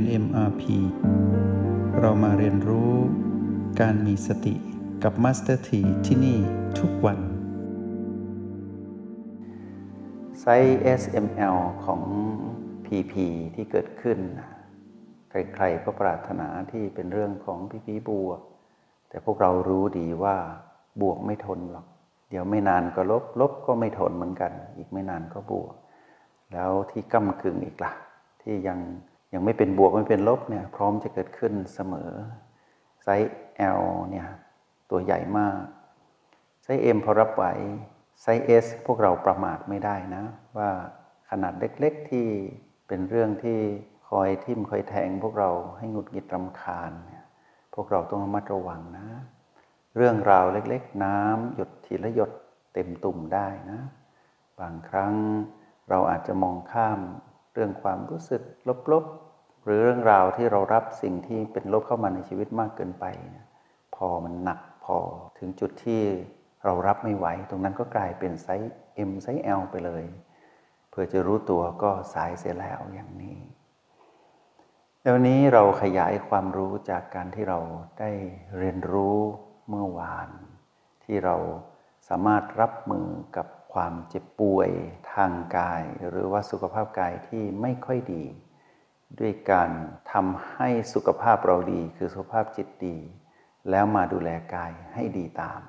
น MRP เรามาเรียนรู้การมีสติกับ Master T ที่ที่นี่ทุกวัน ไซส์ SML ของ PP ที่เกิดขึ้น ใครๆก็ปรารถนาที่เป็นเรื่องของ PP บวแต่พวกเรารู้ดีว่าบวกไม่ทนหรอก เดี๋ยวไม่นานก็ลบ ลบก็ไม่ทนเหมือนกัน อีกไม่นานก็บวก แล้วที่ก้ำกึ่งอีกล่ะ ที่ยัง ยังไม่เป็นบวกไม่เป็นลบเนี่ยพร้อมจะเกิดขึ้นเสมอ size L เนี่ยตัวใหญ่มาก size M พอรับไหวไซส์ S พวกเราประมาทไม่ได้นะ ว่าขนาดเล็กๆที่เป็นเรื่องที่คอยทิ่มคอยแทง พวกเราให้หงุดหงิดรำคาญเนี่ยพวกเราต้องระมัดระวังนะ เรื่องราวเล็กๆ น้ำหยดทีละหยดเต็มตุ่มได้นะ บางครั้งเราอาจจะมองข้าม เรื่องความรู้สึกลบๆ หรือเรื่องราวที่เรารับสิ่งที่เป็นลบเข้ามาในชีวิตมากเกินไป พอมันหนักพอถึงจุดที่เรารับไม่ไหว ตรงนั้นก็กลายเป็นไซส์ M ไซส์ L ไปเลย เพื่อจะรู้ตัวก็สายเสียแล้วอย่างนี้เดี๋ยวนี้เราขยายความรู้จากการที่เราได้เรียนรู้เมื่อวาน ที่เราสามารถรับมือกับ ความเจ็บป่วยทางกาย หรือว่าสุขภาพกายที่ไม่ค่อยดี ด้วยการทำให้สุขภาพเราดี คือสุขภาพจิตดี แล้วมาดูแลกายให้ดีตาม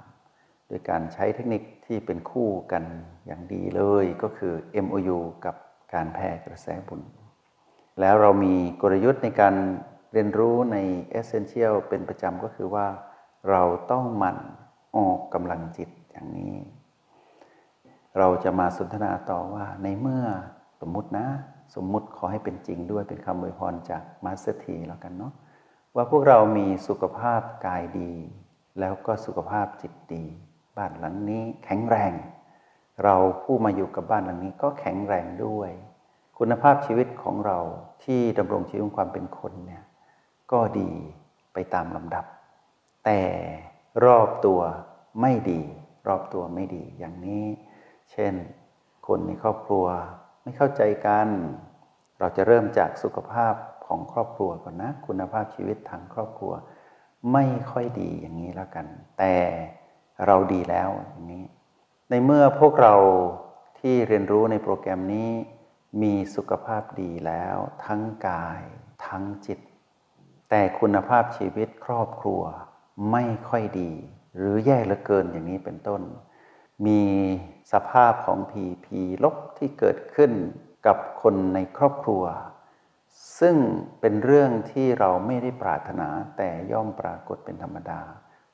โดยการใช้เทคนิคที่เป็นคู่กันอย่างดีเลยก็คือ MOU กับการแผ่กระแสบุญ แล้วเรามีกลยุทธ์ในการเรียนรู้ใน Essential เป็นประจำก็คือว่า เราต้องหมั่นออกกำลังจิตอย่างนี้ เราจะมาสนทนาต่อว่าในเมื่อสมมุตินะ สมมุติขอให้เป็นจริงด้วยเป็นคำอวยพรจาก Master ทีแล้วกันเนาะว่าพวกเรามีสุขภาพกายดี แล้วก็สุขภาพจิตดี บ้านหลังนี้แข็งแรง เราผู้มาอยู่กับบ้านหลังนี้ก็แข็งแรงด้วย คุณภาพชีวิตของเราที่ดำรงชีวิตความเป็นคนเนี่ยก็ดีไปตามลำดับ แต่รอบตัวไม่ดี รอบตัวไม่ดีอย่างนี้ เช่น คนในครอบครัวไม่เข้าใจกัน เราจะเริ่มจากสุขภาพของครอบครัวก่อนนะ คุณภาพชีวิตทางครอบครัว ไม่ค่อยดีอย่างนี้แล้วกัน แต่เราดีแล้วอย่างนี้ ในเมื่อพวกเราที่เรียนรู้ในโปรแกรมนี้ มีสุขภาพดีแล้ว ทั้งกาย ทั้งจิต แต่คุณภาพชีวิตครอบครัวไม่ค่อยดี หรือแย่เหลือเกินอย่างนี้เป็นต้น มี สภาพของผีผีลบที่เกิดขึ้นกับคนในครอบครัว ซึ่งเป็นเรื่องที่เราไม่ได้ปรารถนาแต่ย่อมปรากฏเป็นธรรมดา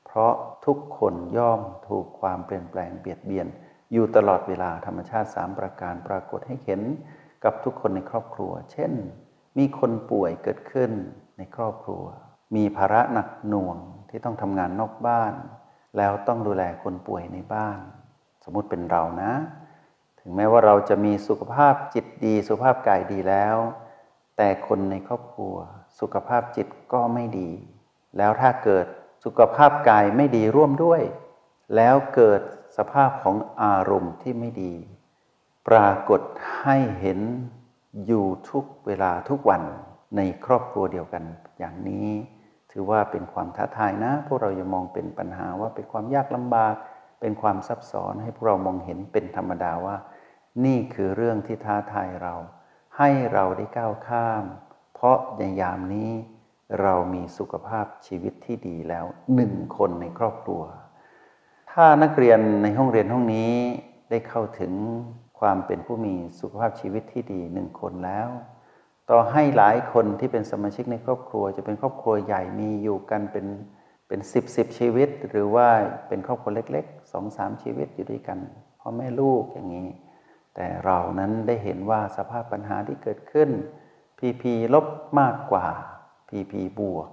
เพราะทุกคนย่อมถูกความเปลี่ยนแปลงเบียดเบียน อยู่ตลอดเวลาธรรมชาติสามประการปรากฏให้เห็นกับทุกคนในครอบครัว เช่น มีคนป่วยเกิดขึ้นในครอบครัว มีภาระหนักหน่วงที่ต้องทำงานนอกบ้าน แล้วต้องดูแลคนป่วยในบ้าน มมุติเป็นเรานะ ถึงแม้ว่าเราจะมีสุขภาพจิตดีสุขภาพกายดีแล้ว แต่คนในครอบครัว สุขภาพจิตก็ไม่ดี แล้วถ้าเกิดสุขภาพกายไม่ดีร่วมด้วย แล้วเกิดสภาพของอารมณ์ที่ไม่ดี ปรากฏให้เห็นอยู่ทุกเวลาทุกวันในครอบครัวเดียวกันอย่างนี้ ถือว่าเป็นความท้าทายนะ พวกเราอย่ามองเป็นปัญหาว่าเป็นความยากลำบาก เป็นความซับซ้อนให้พวกเรามองเห็นเป็นธรรมดาว่า นี่คือเรื่องที่ท้าทายเรา ให้เราได้ก้าวข้าม เพราะในยามนี้เรามีสุขภาพชีวิตที่ดีแล้วหนึ่งคนในครอบครัว ถ้านักเรียนในห้องเรียนห้องนี้ได้เข้าถึงความเป็นผู้มีสุขภาพชีวิตที่ดีหนึ่งคนแล้ว ต่อให้หลายคนที่เป็นสมาชิกในครอบครัว จะเป็นครอบครัวใหญ่มีอยู่กันเป็นเป็นสิบสิบชีวิต หรือว่าเป็นครอบครัวเล็ก สองสามชีวิตอยู่ด้วยกันพ่อแม่ลูกอย่างนี้ แต่เรานั้นได้เห็นว่าสภาพปัญหาที่เกิดขึ้นพีพีลบมากกว่าพีพีบวก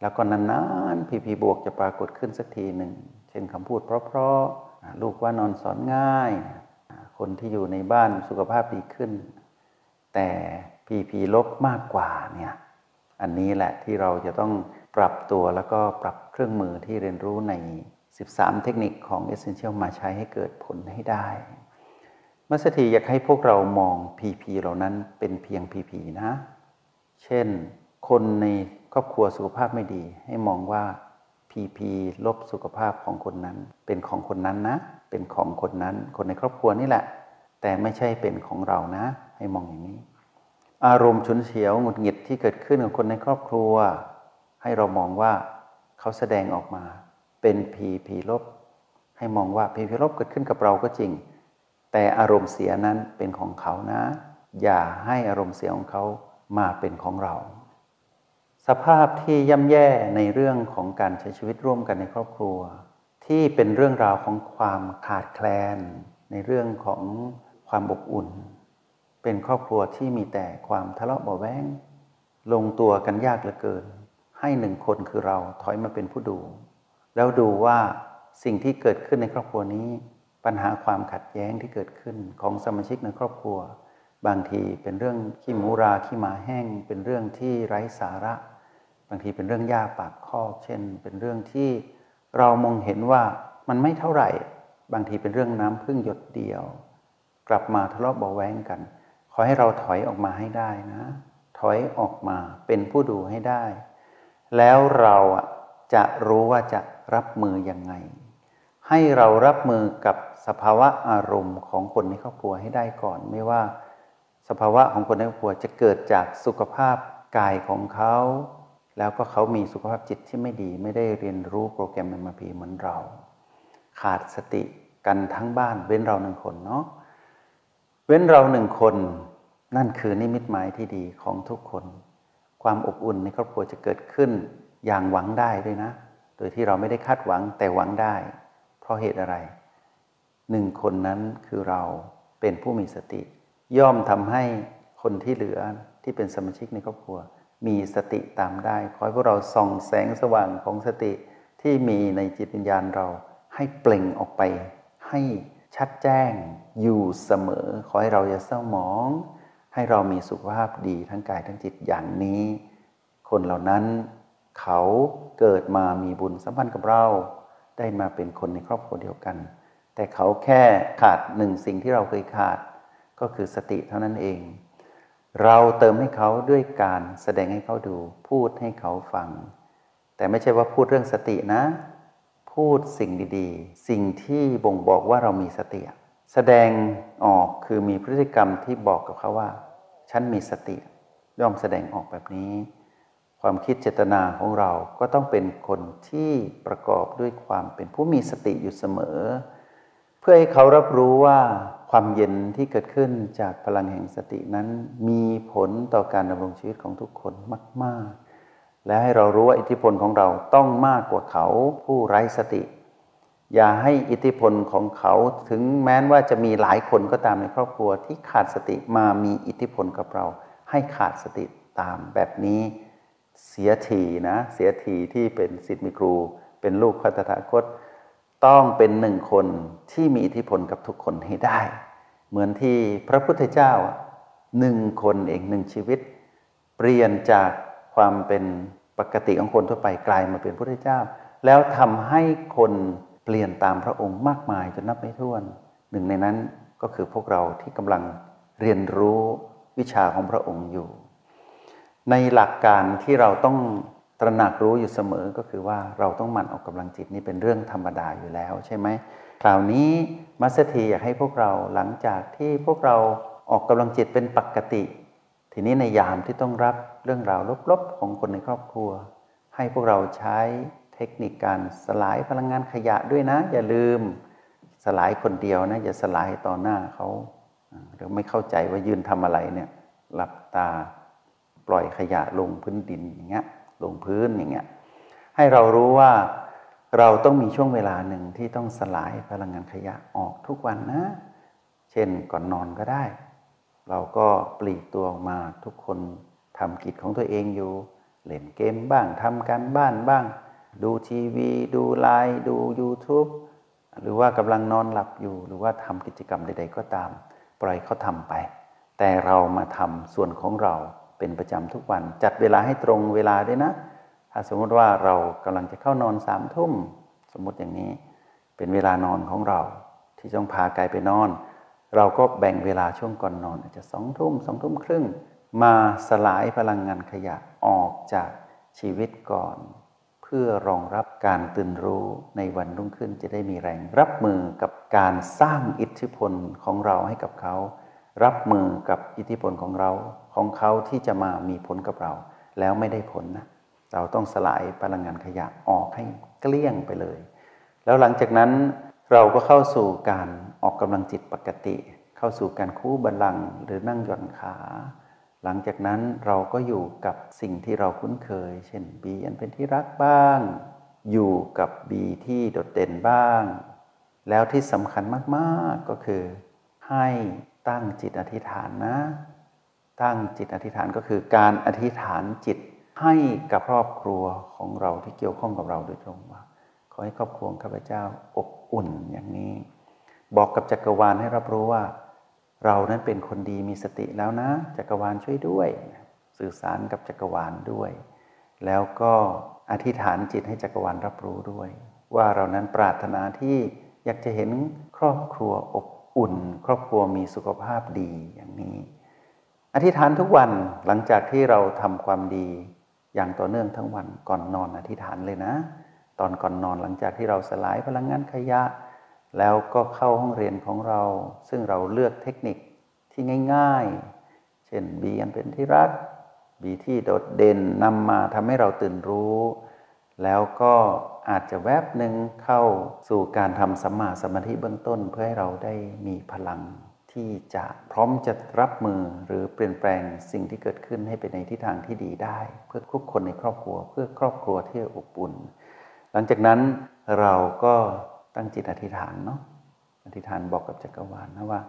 แล้วก็นานๆพีพีบวกจะปรากฏขึ้นสักทีหนึ่ง เช่นคำพูดเพราะๆลูกว่านอนสอนง่าย คนที่อยู่ในบ้านสุขภาพดีขึ้น แต่พีพีลบมากกว่าเนี่ยอันนี้แหละที่เราจะต้องปรับตัวแล้วก็ปรับเครื่องมือที่เรียนรู้ใน 13 เทคนิคของ Essential มาใช้ให้เกิดผลให้ได้มัสถีอยากให้พวกเรามอง PP เหล่านั้นเป็นเพียง PP นะ เช่น คนในครอบครัวสุขภาพไม่ดี ให้มองว่าพีพีลบสุขภาพของคนนั้น เป็นของคนนั้นนะ เป็นของคนนั้น คนในครอบครัวนี่แหละ แต่ไม่ใช่เป็นของเรานะ ให้มองอย่างนี้ อารมณ์ฉุนเฉียวหงุดหงิดที่เกิดขึ้นกับคนในครอบครัว ให้เรามองว่าเขาแสดงออกมา เป็นพีพีลบ ให้มองว่าพีพีลบเกิดขึ้นกับเราก็จริง แต่อารมณ์เสียนั้นเป็นของเขานะ อย่าให้อารมณ์เสียของเขามาเป็นของเรา สภาพที่ย่ำแย่ในเรื่องของการใช้ชีวิตร่วมกันในครอบครัว ที่เป็นเรื่องราวของความขาดแคลน ในเรื่องของความอบอุ่น เป็นครอบครัวที่มีแต่ความทะเลาะเบาแวงลงตัวกันยากเหลือเกิน ให้หนึ่งคนคือเราถอยมาเป็นผู้ดู แล้วดูว่าสิ่งที่เกิดขึ้นในครอบครัวนี้ ปัญหาความขัดแย้งที่เกิดขึ้นของสมาชิกในครอบครัว บางทีเป็นเรื่องขี้หมูราขี้หมาแห้ง เป็นเรื่องที่ไร้สาระ บางทีเป็นเรื่องยากปากคอกเช่น เป็นเรื่องที่เรามองเห็นว่ามันไม่เท่าไหร่ บางทีเป็นเรื่องน้ำพึ่งหยดเดียว กลับมาทะเลาะเบาแวงกัน ขอให้เราถอยออกมาให้ได้นะ ถอยออกมาเป็นผู้ดูให้ได้ แล้วเราจะรู้ว่าจะ รับมือยังไง ให้เรารับมือกับสภาวะอารมณ์ของคนในครอบครัวให้ได้ก่อน ไม่ว่า สภาวะของคนในครอบครัวจะเกิดจากสุขภาพกายของเขา แล้วก็เขามีสุขภาพจิตที่ไม่ดี ไม่ได้เรียนรู้โปรแกรมเอ็มพีเหมือนเรา ขาดสติกันทั้งบ้านเว้นเราหนึ่งคนเนาะเว้นเราหนึ่งคนนั่นคือนิมิตหมายที่ดีของทุกคน ความอบอุ่นในครอบครัวจะเกิดขึ้นอย่างหวังได้ด้วยนะ ดยที่เราไม่ได้คาดหวังแต่หวังได้ เพราะเหตุอะไร หนึ่งคนนั้นคือเราเป็นผู้มีสติ ย่อมทำให้คนที่เหลือที่เป็นสมาชิกในครอบครัว มีสติตามได้ ขอให้พวกเราส่องแสงสว่างของสติที่มีในจิตวิญญาณเราให้เปล่งออกไป ให้ชัดแจ้งอยู่เสมอ ขอให้เราอย่าเศร้าหมอง ให้เรามีสุขภาพดีทั้งกายทั้งจิตอย่างนี้ คนเหล่านั้นเขา เกิดมามีบุญสัมพันธ์กับเรา ได้มาเป็นคนในครอบครัวเดียวกัน แต่เขาแค่ขาดหนึ่งสิ่งที่เราเคยขาด ก็คือสติเท่านั้นเอง เราเติมให้เขาด้วยการแสดงให้เขาดู พูดให้เขาฟัง แต่ไม่ใช่ว่าพูดเรื่องสตินะ พูดสิ่งดีๆ สิ่งที่บ่งบอกว่าเรามีสติ แสดงออกคือมีพฤติกรรมที่บอกกับเขาว่า ฉันมีสติ ย่อมแสดงออกแบบนี้ ความคิดเจตนาของเราก็ต้องเป็นคนที่ประกอบด้วยความเป็นผู้มีสติอยู่เสมอ เพื่อให้เขารับรู้ว่าความเย็นที่เกิดขึ้นจากพลังแห่งสตินั้น มีผลต่อการดำรงชีวิตของทุกคนมาก ๆ และให้เรารู้ว่าอิทธิพลของเราต้องมากกว่าเขาผู้ไร้สติ อย่าให้อิทธิพลของเขาถึงแม้ว่าจะมีหลายคนก็ตามในครอบครัวที่ขาดสติมามีอิทธิพลกับเรา ให้ขาดสติตามแบบนี้ เสียทีนะเสียทีที่เป็นสิทธิมีครู เป็นลูกพระตถาคต ต้องเป็นหนึ่งคนที่มีอิทธิพลกับทุกคนให้ได้ เหมือนที่พระพุทธเจ้าหนึ่งคนเองหนึ่งชีวิต เปลี่ยนจากความเป็นปกติของคนทั่วไปกลายมาเป็นพระพุทธเจ้า แล้วทำให้คนเปลี่ยนตามพระองค์มากมายจนนับไม่ถ้วน หนึ่งในนั้นก็คือพวกเราที่กำลังเรียนรู้วิชาของพระองค์อยู่ ในหลักการที่เราต้องตระหนักรู้อยู่เสมอก็คือว่าเราต้องหมั่นออกกำลังจิตนี่เป็นเรื่องธรรมดาอยู่แล้วใช่ไหมคราวนี้มัสเตีอยากให้พวกเราหลังจากที่พวกเราออกกำลังจิตเป็นปกติ ทีนี้ในยามที่ต้องรับเรื่องราวลบๆของคนในครอบครัว ให้พวกเราใช้เทคนิคการสลายพลังงานขยะด้วยนะ อย่าลืมสลายคนเดียวนะอย่าสลายต่อหน้าเขาหรือไม่เข้าใจว่ายืนทำอะไรเนี่ยหลับตา ปล่อยขยะลงพื้นดินอย่างเงี้ยลงพื้นอย่างเงี้ยให้เรารู้ว่าเราต้องมีช่วงเวลาหนึ่งที่ต้องสลายพลังงานขยะออกทุกวันนะ เช่นก่อนนอนก็ได้ เราก็ปลีกตัวออกมาทุกคนทำกิจของตัวเองอยู่ เล่นเกมบ้างทำการบ้านบ้าง ดูทีวี ดูไลน์ดู YouTube หรือว่ากำลังนอนหลับอยู่ หรือว่าทำกิจกรรมใด ๆ ก็ตาม ปล่อยเขาทำไป แต่เรามาทำส่วนของเรา เป็นประจำทุกวัน จัดเวลาให้ตรงเวลาด้วยนะ ถ้าสมมติว่าเรากำลังจะเข้านอนสามทุ่มสมมติอย่างนี้ เป็นเวลานอนของเรา ที่ต้องพากายไปนอน เราก็แบ่งเวลาช่วงก่อนนอน อาจจะสองทุ่มสองทุ่มครึ่ง มาสลายพลังงานขยะออกจากชีวิตก่อน เพื่อรองรับการตื่นรู้ในวันรุ่งขึ้นจะได้มีแรง รับมือกับการสร้างอิทธิพลของเราให้กับเขา รับมือกับอิทธิพลของเราของเขาที่จะมามีผลกับเรา แล้วไม่ได้ผลนะเราต้องสลายพลังงานขยะออกให้เกลี้ยงไปเลย แล้วหลังจากนั้นเราก็เข้าสู่การออกกำลังจิตปกติ เข้าสู่การคู่บัลลังก์หรือนั่งหย่อนขา หลังจากนั้นเราก็อยู่กับสิ่งที่เราคุ้นเคย เช่นบีอันเป็นที่รักบ้าง อยู่กับบีที่โดดเด่นบ้าง แล้วที่สำคัญมากๆก็คือให้ ตั้งจิตอธิษฐานนะ ตั้งจิตอธิษฐานก็คือการอธิษฐานจิตให้กับครอบครัวของเราที่เกี่ยวข้องกับเราโดยตรงว่า ขอให้ครอบครัวข้าพเจ้าอบอุ่นอย่างนี้ บอกกับจักรวาลให้รับรู้ว่า เรานั้นเป็นคนดีมีสติแล้วนะ จักรวาลช่วยด้วย สื่อสารกับจักรวาลด้วย แล้วก็อธิษฐานจิตให้จักรวาลรับรู้ด้วย ว่าเรานั้นปรารถนาที่อยากจะเห็นครอบครัวอบ อุ่น ครอบครัวมีสุขภาพดีอย่างนี้ อธิษฐานทุกวันหลังจากที่เราทำความดีอย่างต่อเนื่องทั้งวันก่อนนอนอธิษฐานเลยนะ ตอนก่อนนอนหลังจากที่เราสลายพลังงานขยะ แล้วก็เข้าห้องเรียนของเรา ซึ่งเราเลือกเทคนิคที่ง่าย ๆ เช่นบีอันเป็นที่รักบีที่โดดเด่นนำมาทำให้เราตื่นรู้ แล้วก็ อาจจะแวบหนึ่งเข้าสู่การทำสัมมาสมาธิเบื้องต้น เพื่อให้เราได้มีพลังที่จะพร้อมจะรับมือหรือเปลี่ยนแปลงสิ่งที่เกิดขึ้นให้เป็นในทิศทางที่ดีได้ เพื่อทุกคนในครอบครัว เพื่อครอบครัวที่อบอุ่น หลังจากนั้นเราก็ตั้งจิตอธิษฐานเนาะอธิษฐานบอกกับจักรวาลนะว่า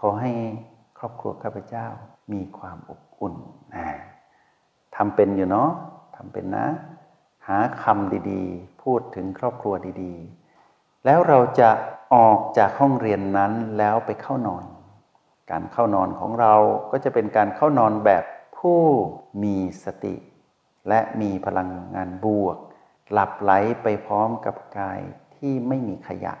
ขอให้ครอบครัวข้าพเจ้ามีความอบอุ่นนะทำเป็นอยู่เนาะทำเป็นนะ หาคำดีๆ พูดถึงครอบครัวดีๆ แล้วเราจะออกจากห้องเรียนนั้นแล้วไปเข้านอน การเข้านอนของเราก็จะเป็นการเข้านอนแบบผู้มีสติ และมีพลังงานบวก หลับไหลไปพร้อมกับกายที่ไม่มีขยะ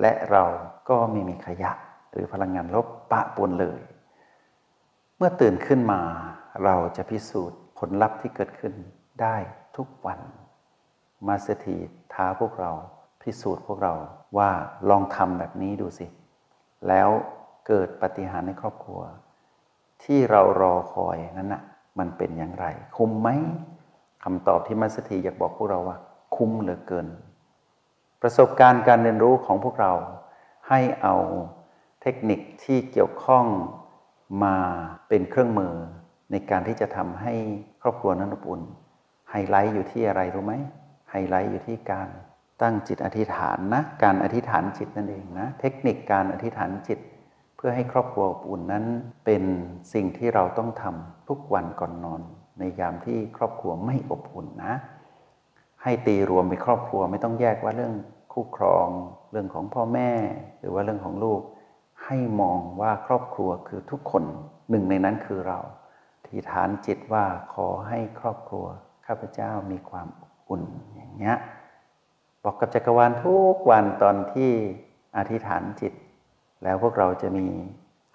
และเราก็ไม่มีขยะ หรือพลังงานลบปะปนเลย เมื่อตื่นขึ้นมาเราจะพิสูจน์ผลลัพธ์ที่เกิดขึ้น ได้ทุกวัน มาสถีท้าพวกเรา พิสูจน์พวกเราว่าลองทำแบบนี้ดูสิ แล้วเกิดปฏิหารในครอบครัว ที่เรารอคอยนั้นนะ่ะมันเป็นอย่างไร คุ้มไหมคำตอบที่มัสถีอยากบอกพวกเราว่า คุ้มเหลือเกิน ประสบการณ์การเรียนรู้ของพวกเรา ให้เอาเทคนิคที่เกี่ยวข้องมาเป็นเครื่องมือในการที่จะทำให้ครอบครัวนั้นอบอุ่น ไฮไลท์อยู่ที่อะไรรู้ไหมไฮไลท์อยู่ที่การตั้งจิตอธิษฐานนะการอธิษฐานจิตนั่นเองนะเทคนิคการอธิษฐานจิต เพื่อให้ครอบครัวอบอุ่นนั้น เป็นสิ่งที่เราต้องทำทุกวันก่อนนอน ในยามที่ครอบครัวไม่อบอุ่นนะ ให้ตีรวมเป็นครอบครัวไม่ต้องแยกว่าเรื่องคู่ครอง เรื่องของพ่อแม่ หรือว่าเรื่องของลูก ให้มองว่าครอบครัวคือทุกคนหนึ่งในนั้นคือเราที่ฐานจิตว่าขอให้ครอบครัว ข้าพเจ้ามีความอบอุ่นอย่างเงี้ยบอกกับจักรวาลทุกวันตอนที่อธิษฐานจิต แล้วพวกเราจะมี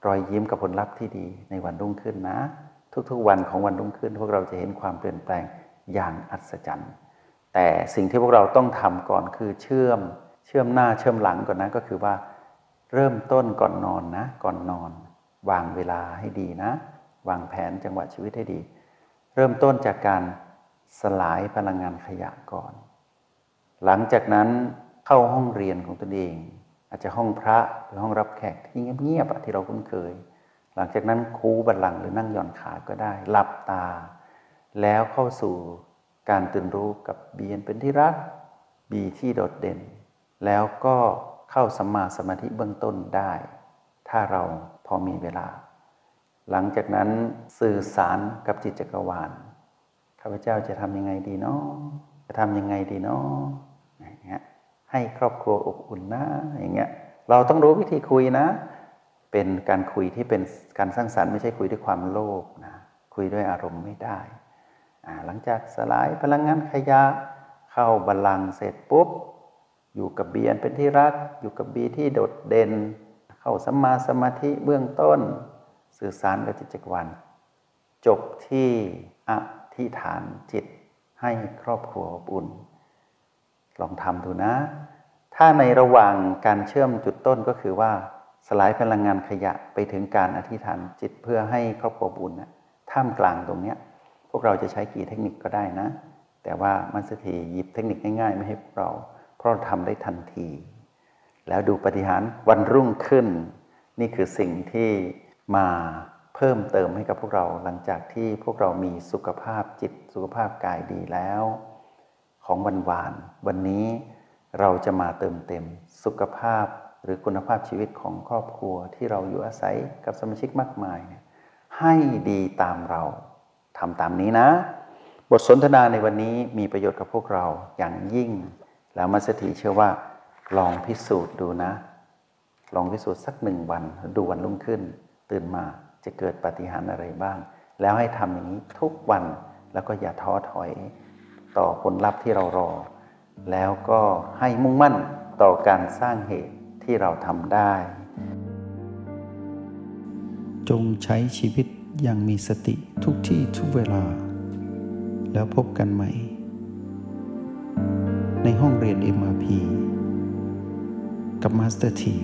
รอยยิ้มกับผลลัพธ์ที่ดีในวันรุ่งขึ้นนะ ทุกๆวันของวันรุ่งขึ้น พวกเราจะเห็นความเปลี่ยนแปลงอย่างอัศจรรย์ แต่สิ่งที่พวกเราต้องทำก่อนคือเชื่อมเชื่อมหน้าเชื่อมหลังก่อนนะก็คือว่า เริ่มต้นก่อนนอนนะ ก่อนนอน วางเวลาให้ดีนะ วางแผนจังหวะชีวิตให้ดี เริ่มต้นจากการ สลายพลังงานขยะก่อน หลังจากนั้นเข้าห้องเรียนของตนเอง อาจจะห้องพระหรือห้องรับแขกที่เงียบๆที่เราคุ้นเคย หลังจากนั้นคูบัลลังหรือนั่งหย่อนขาก็ได้หลับตา แล้วเข้าสู่การตื่นรู้กับบีนเป็นที่รักบีที่โดดเด่น แล้วก็เข้าสัมมาสมาธิเบื้องต้นได้ ถ้าเราพอมีเวลา หลังจากนั้นสื่อสารกับจิตจักรวาล ข้าพเจ้าจะทำยังไงดีเนาะจะทำยังไงดีเนาะอย่างเงี้ยให้ครอบครัวอบอุ่นนะอย่างเงี้ยเราต้องรู้วิธีคุยนะ เป็นการคุยที่เป็นการสร้างสรรค์ไม่ใช่คุยด้วยความโลภนะคุยด้วยอารมณ์ไม่ได้ หลังจากสลายพลังงานขยะเข้าบาลังเสร็จปุ๊บ อยู่กับเบียนเป็นที่รัก อยู่กับบีที่โดดเด่น เข้าสัมมาสมาธิเบื้องต้น สื่อสารกับจิตจักรวาลจบที่อ ธิษฐานจิตให้ครอบครัวอบอุ่น ลองทำดูนะ ถ้าในระหว่างการเชื่อมจุดต้นก็คือว่าสลายพลังงานขยะไปถึงการอธิษฐานจิตเพื่อให้ครอบครัวอบอุ่นนะท่ามกลางตรงเนี้ย พวกเราจะใช้กี่เทคนิคก็ได้นะ แต่ว่ามันสถีหยิบเทคนิคง่ายๆ ไม่ให้พวกเรา เพราะเราทำได้ทันที แล้วดูปฏิหารวันรุ่งขึ้น นี่คือสิ่งที่มา เพิ่มเติมให้กับพวกเราหลังจากที่พวกเรามีสุขภาพจิตสุขภาพกายดีแล้ว ของวันวาน วันนี้เราจะมาเติมเต็มสุขภาพหรือคุณภาพชีวิตของครอบครัวที่เราอยู่อาศัยกับสมาชิกมากมายเนี่ยให้ดีตามเราทำตามนี้นะ บทสนทนาในวันนี้มีประโยชน์กับพวกเราอย่างยิ่ง แล้วมัสถีเชื่อว่า ลองพิสูจน์ดูนะ ลองพิสูจน์สักหนึ่งวันดูวันรุ่งขึ้น ตื่นมา จะเกิดปฏิหารอะไรบ้าง แล้วให้ทำอย่างนี้ทุกวันแล้วก็อย่าท้อถอยต่อผลลัพธ์ที่เรารอ แล้วก็ให้มุ่งมั่นต่อการสร้างเหตุที่เราทำได้ จงใช้ชีวิตอย่างมีสติทุกที่ทุกเวลา แล้วพบกันใหม่ ในห้องเรียน MRP กับ Master ที